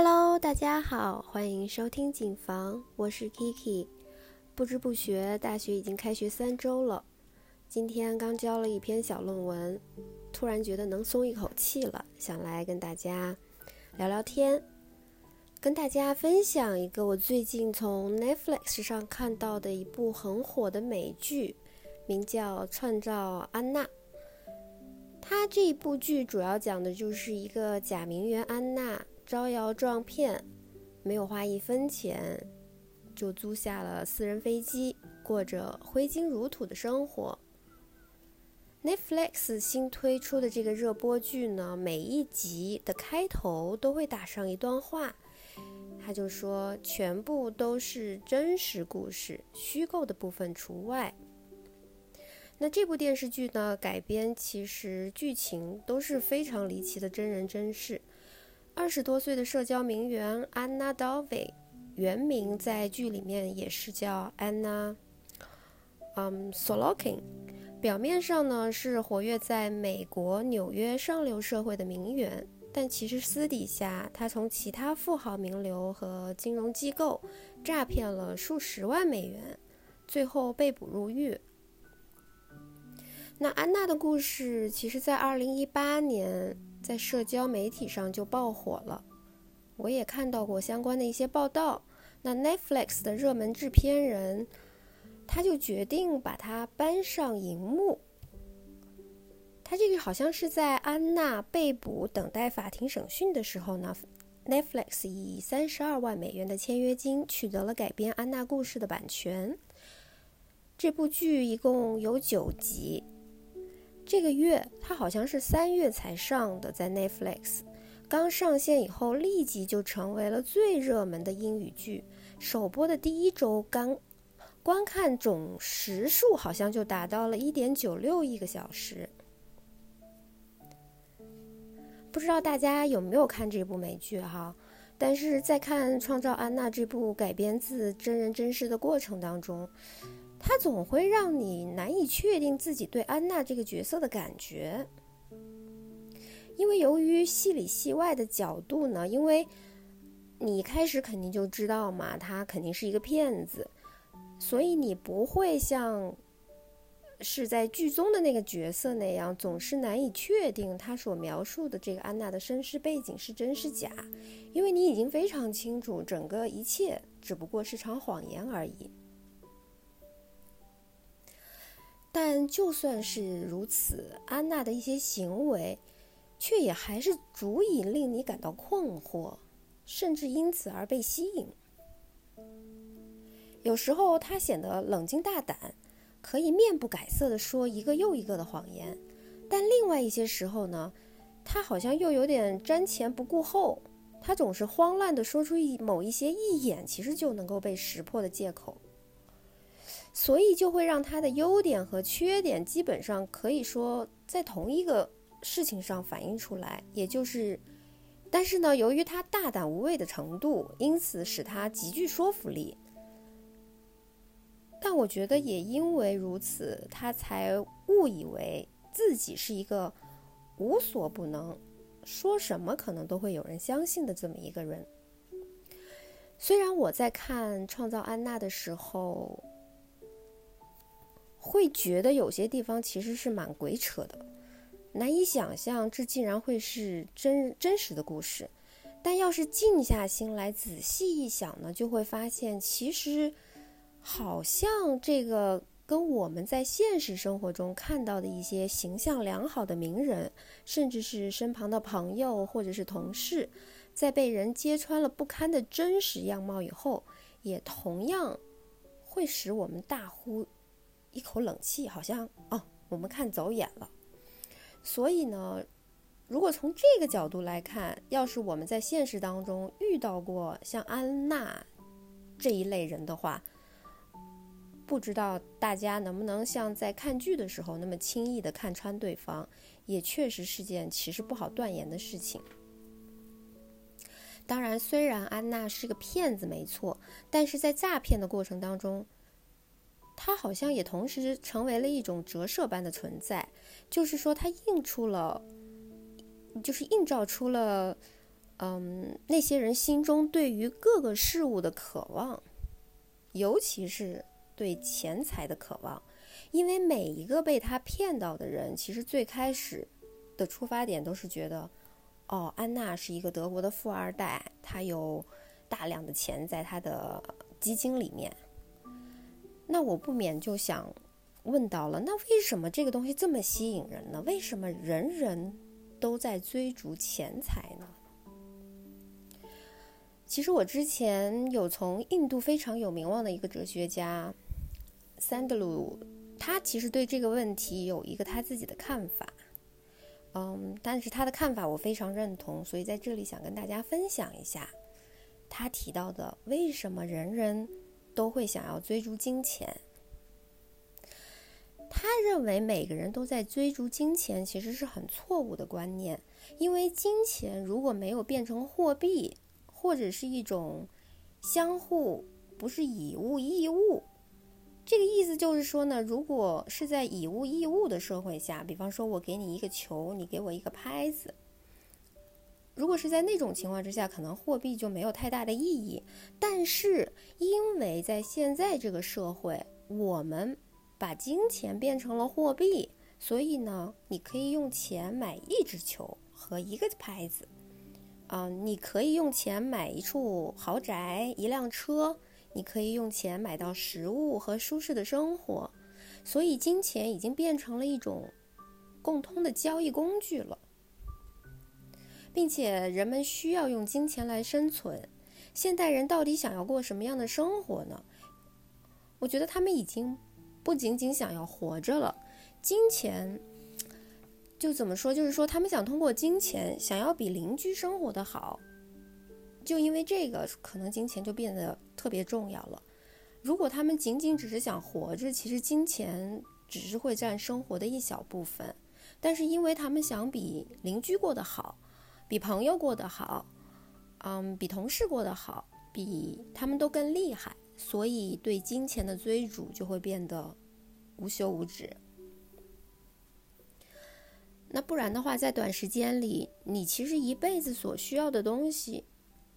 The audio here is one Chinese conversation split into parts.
Hello，大家好，欢迎收听警房，我是 Kiki。不知不觉，大学已经开学三周了。今天刚交了一篇小论文，突然觉得能松一口气了，想来跟大家聊聊天，跟大家分享一个我最近从 Netflix 上看到的一部很火的美剧，名叫《创造安娜》。它这一部剧主要讲的就是一个假名媛安娜。招摇撞骗，没有花一分钱，就租下了私人飞机，过着挥金如土的生活。Netflix 新推出的这个热播剧呢，每一集的开头都会打上一段话，他就说全部都是真实故事，虚构的部分除外。那这部电视剧呢，改编其实剧情都是非常离奇的真人真事。二十多岁的社交名媛安娜·道维，原名在剧里面也是叫安娜，嗯，Solokin。表面上呢是活跃在美国纽约上流社会的名媛，但其实私底下她从其他富豪名流和金融机构诈骗了数十万美元，最后被捕入狱。那安娜的故事，其实在二零一八年。在社交媒体上就爆火了，我也看到过相关的一些报道。那 Netflix 的热门制片人，他就决定把它搬上荧幕。他这个好像是在安娜被捕、等待法庭审讯的时候呢，Netflix 以三十二万美元的签约金取得了改编安娜故事的版权。这部剧一共有九集。这个月，它好像是三月才上的，在 Netflix 刚上线以后，立即就成为了最热门的英语剧。首播的第一周，刚观看总时数好像就达到了一点九六亿个小时。不知道大家有没有看这部美剧哈？但是在看《创造安娜》这部改编自真人真事的过程当中。他总会让你难以确定自己对安娜这个角色的感觉，因为由于戏里戏外的角度呢，因为你开始肯定就知道嘛，他肯定是一个骗子，所以你不会像是在剧中的那个角色那样，总是难以确定他所描述的这个安娜的身世背景是真是假，因为你已经非常清楚，整个一切只不过是场谎言而已。但就算是如此，安娜的一些行为，却也还是足以令你感到困惑，甚至因此而被吸引。有时候她显得冷静大胆，可以面不改色地说一个又一个的谎言；但另外一些时候呢，她好像又有点瞻前不顾后，她总是慌乱地说出一某一些一眼其实就能够被识破的借口。所以就会让他的优点和缺点基本上可以说在同一个事情上反映出来，也就是，但是呢，由于他大胆无畏的程度，因此使他极具说服力。但我觉得也因为如此，他才误以为自己是一个无所不能，说什么可能都会有人相信的这么一个人。虽然我在看《创造安娜》的时候。会觉得有些地方其实是蛮鬼扯的，难以想象这竟然会是真真实的故事。但要是静下心来仔细一想呢，就会发现其实好像这个跟我们在现实生活中看到的一些形象良好的名人，甚至是身旁的朋友或者是同事，在被人揭穿了不堪的真实样貌以后，也同样会使我们大呼。一口冷气，好像哦，我们看走眼了。所以呢，如果从这个角度来看，要是我们在现实当中遇到过像安娜这一类人的话，不知道大家能不能像在看剧的时候那么轻易的看穿对方，也确实是件其实不好断言的事情。当然，虽然安娜是个骗子没错，但是在诈骗的过程当中。它好像也同时成为了一种折射般的存在，就是说，它映出了，就是映照出了嗯，那些人心中对于各个事物的渴望，尤其是对钱财的渴望，因为每一个被他骗到的人，其实最开始的出发点都是觉得，哦，安娜是一个德国的富二代，她有大量的钱在她的基金里面。那我不免就想问到了，那为什么这个东西这么吸引人呢？为什么人人都在追逐钱财呢？其实我之前有从印度非常有名望的一个哲学家三德鲁，他其实对这个问题有一个他自己的看法，嗯，但是他的看法我非常认同，所以在这里想跟大家分享一下他提到的为什么人人。都会想要追逐金钱。他认为每个人都在追逐金钱，其实是很错误的观念。因为金钱如果没有变成货币，或者是一种相互不是以物易物，这个意思就是说呢，如果是在以物易物的社会下，比方说我给你一个球，你给我一个拍子。如果是在那种情况之下，可能货币就没有太大的意义。但是，因为在现在这个社会，我们把金钱变成了货币，所以呢，你可以用钱买一只球和一个拍子，啊，你可以用钱买一处豪宅、一辆车，你可以用钱买到食物和舒适的生活，所以金钱已经变成了一种共通的交易工具了。并且人们需要用金钱来生存。现代人到底想要过什么样的生活呢？我觉得他们已经不仅仅想要活着了。金钱就怎么说？就是说他们想通过金钱想要比邻居生活的好。就因为这个，可能金钱就变得特别重要了。如果他们仅仅只是想活着，其实金钱只是会占生活的一小部分。但是因为他们想比邻居过得好。比朋友过得好，嗯，比同事过得好，比他们都更厉害，所以对金钱的追逐就会变得无休无止。那不然的话，在短时间里，你其实一辈子所需要的东西，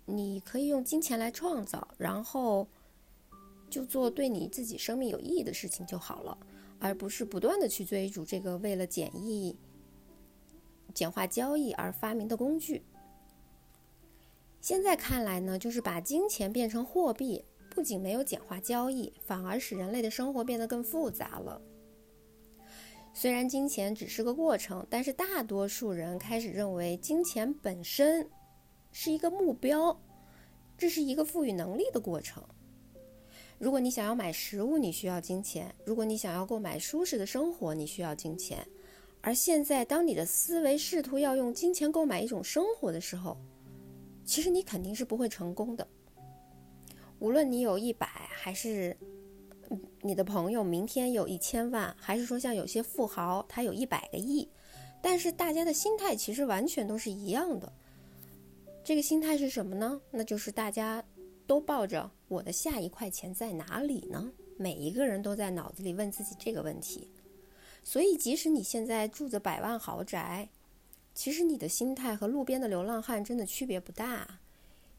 你可以用金钱来创造，然后就做对你自己生命有意义的事情就好了，而不是不断的去追逐这个为了简易。简化交易而发明的工具，现在看来呢，就是把金钱变成货币，不仅没有简化交易，反而使人类的生活变得更复杂了。虽然金钱只是个过程，但是大多数人开始认为金钱本身是一个目标，这是一个赋予能力的过程。如果你想要买食物，你需要金钱；如果你想要购买舒适的生活，你需要金钱。而现在，当你的思维试图要用金钱购买一种生活的时候，其实你肯定是不会成功的。无论你有一百，还是你的朋友明天有一千万，还是说像有些富豪他有一百个亿，但是大家的心态其实完全都是一样的。这个心态是什么呢？那就是大家都抱着我的下一块钱在哪里呢？每一个人都在脑子里问自己这个问题。所以，即使你现在住着百万豪宅，其实你的心态和路边的流浪汉真的区别不大，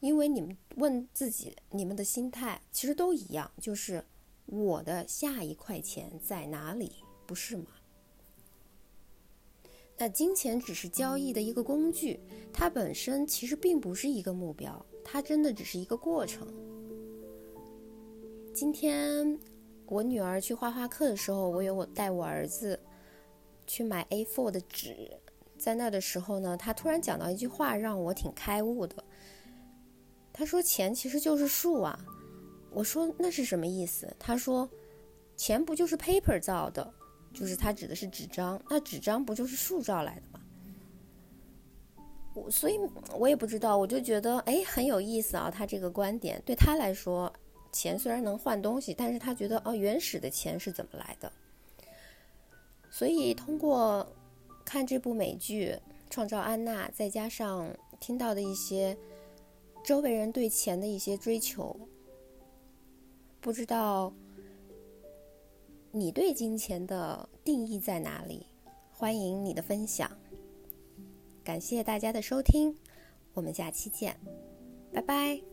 因为你们问自己，你们的心态其实都一样，就是我的下一块钱在哪里，不是吗？那金钱只是交易的一个工具，它本身其实并不是一个目标，它真的只是一个过程。今天。我女儿去画画课的时候，我有我带我儿子去买 A4 的纸，在那的时候呢，他突然讲到一句话，让我挺开悟的。他说：“钱其实就是树啊。”我说：“那是什么意思？”他说：“钱不就是 paper 造的，就是他指的是纸张，那纸张不就是树造来的吗？”我所以，我也不知道，我就觉得哎很有意思啊，他这个观点对他来说。钱虽然能换东西，但是他觉得哦，原始的钱是怎么来的？所以通过看这部美剧《创造安娜》，再加上听到的一些周围人对钱的一些追求，不知道你对金钱的定义在哪里？欢迎你的分享，感谢大家的收听，我们下期见，拜拜。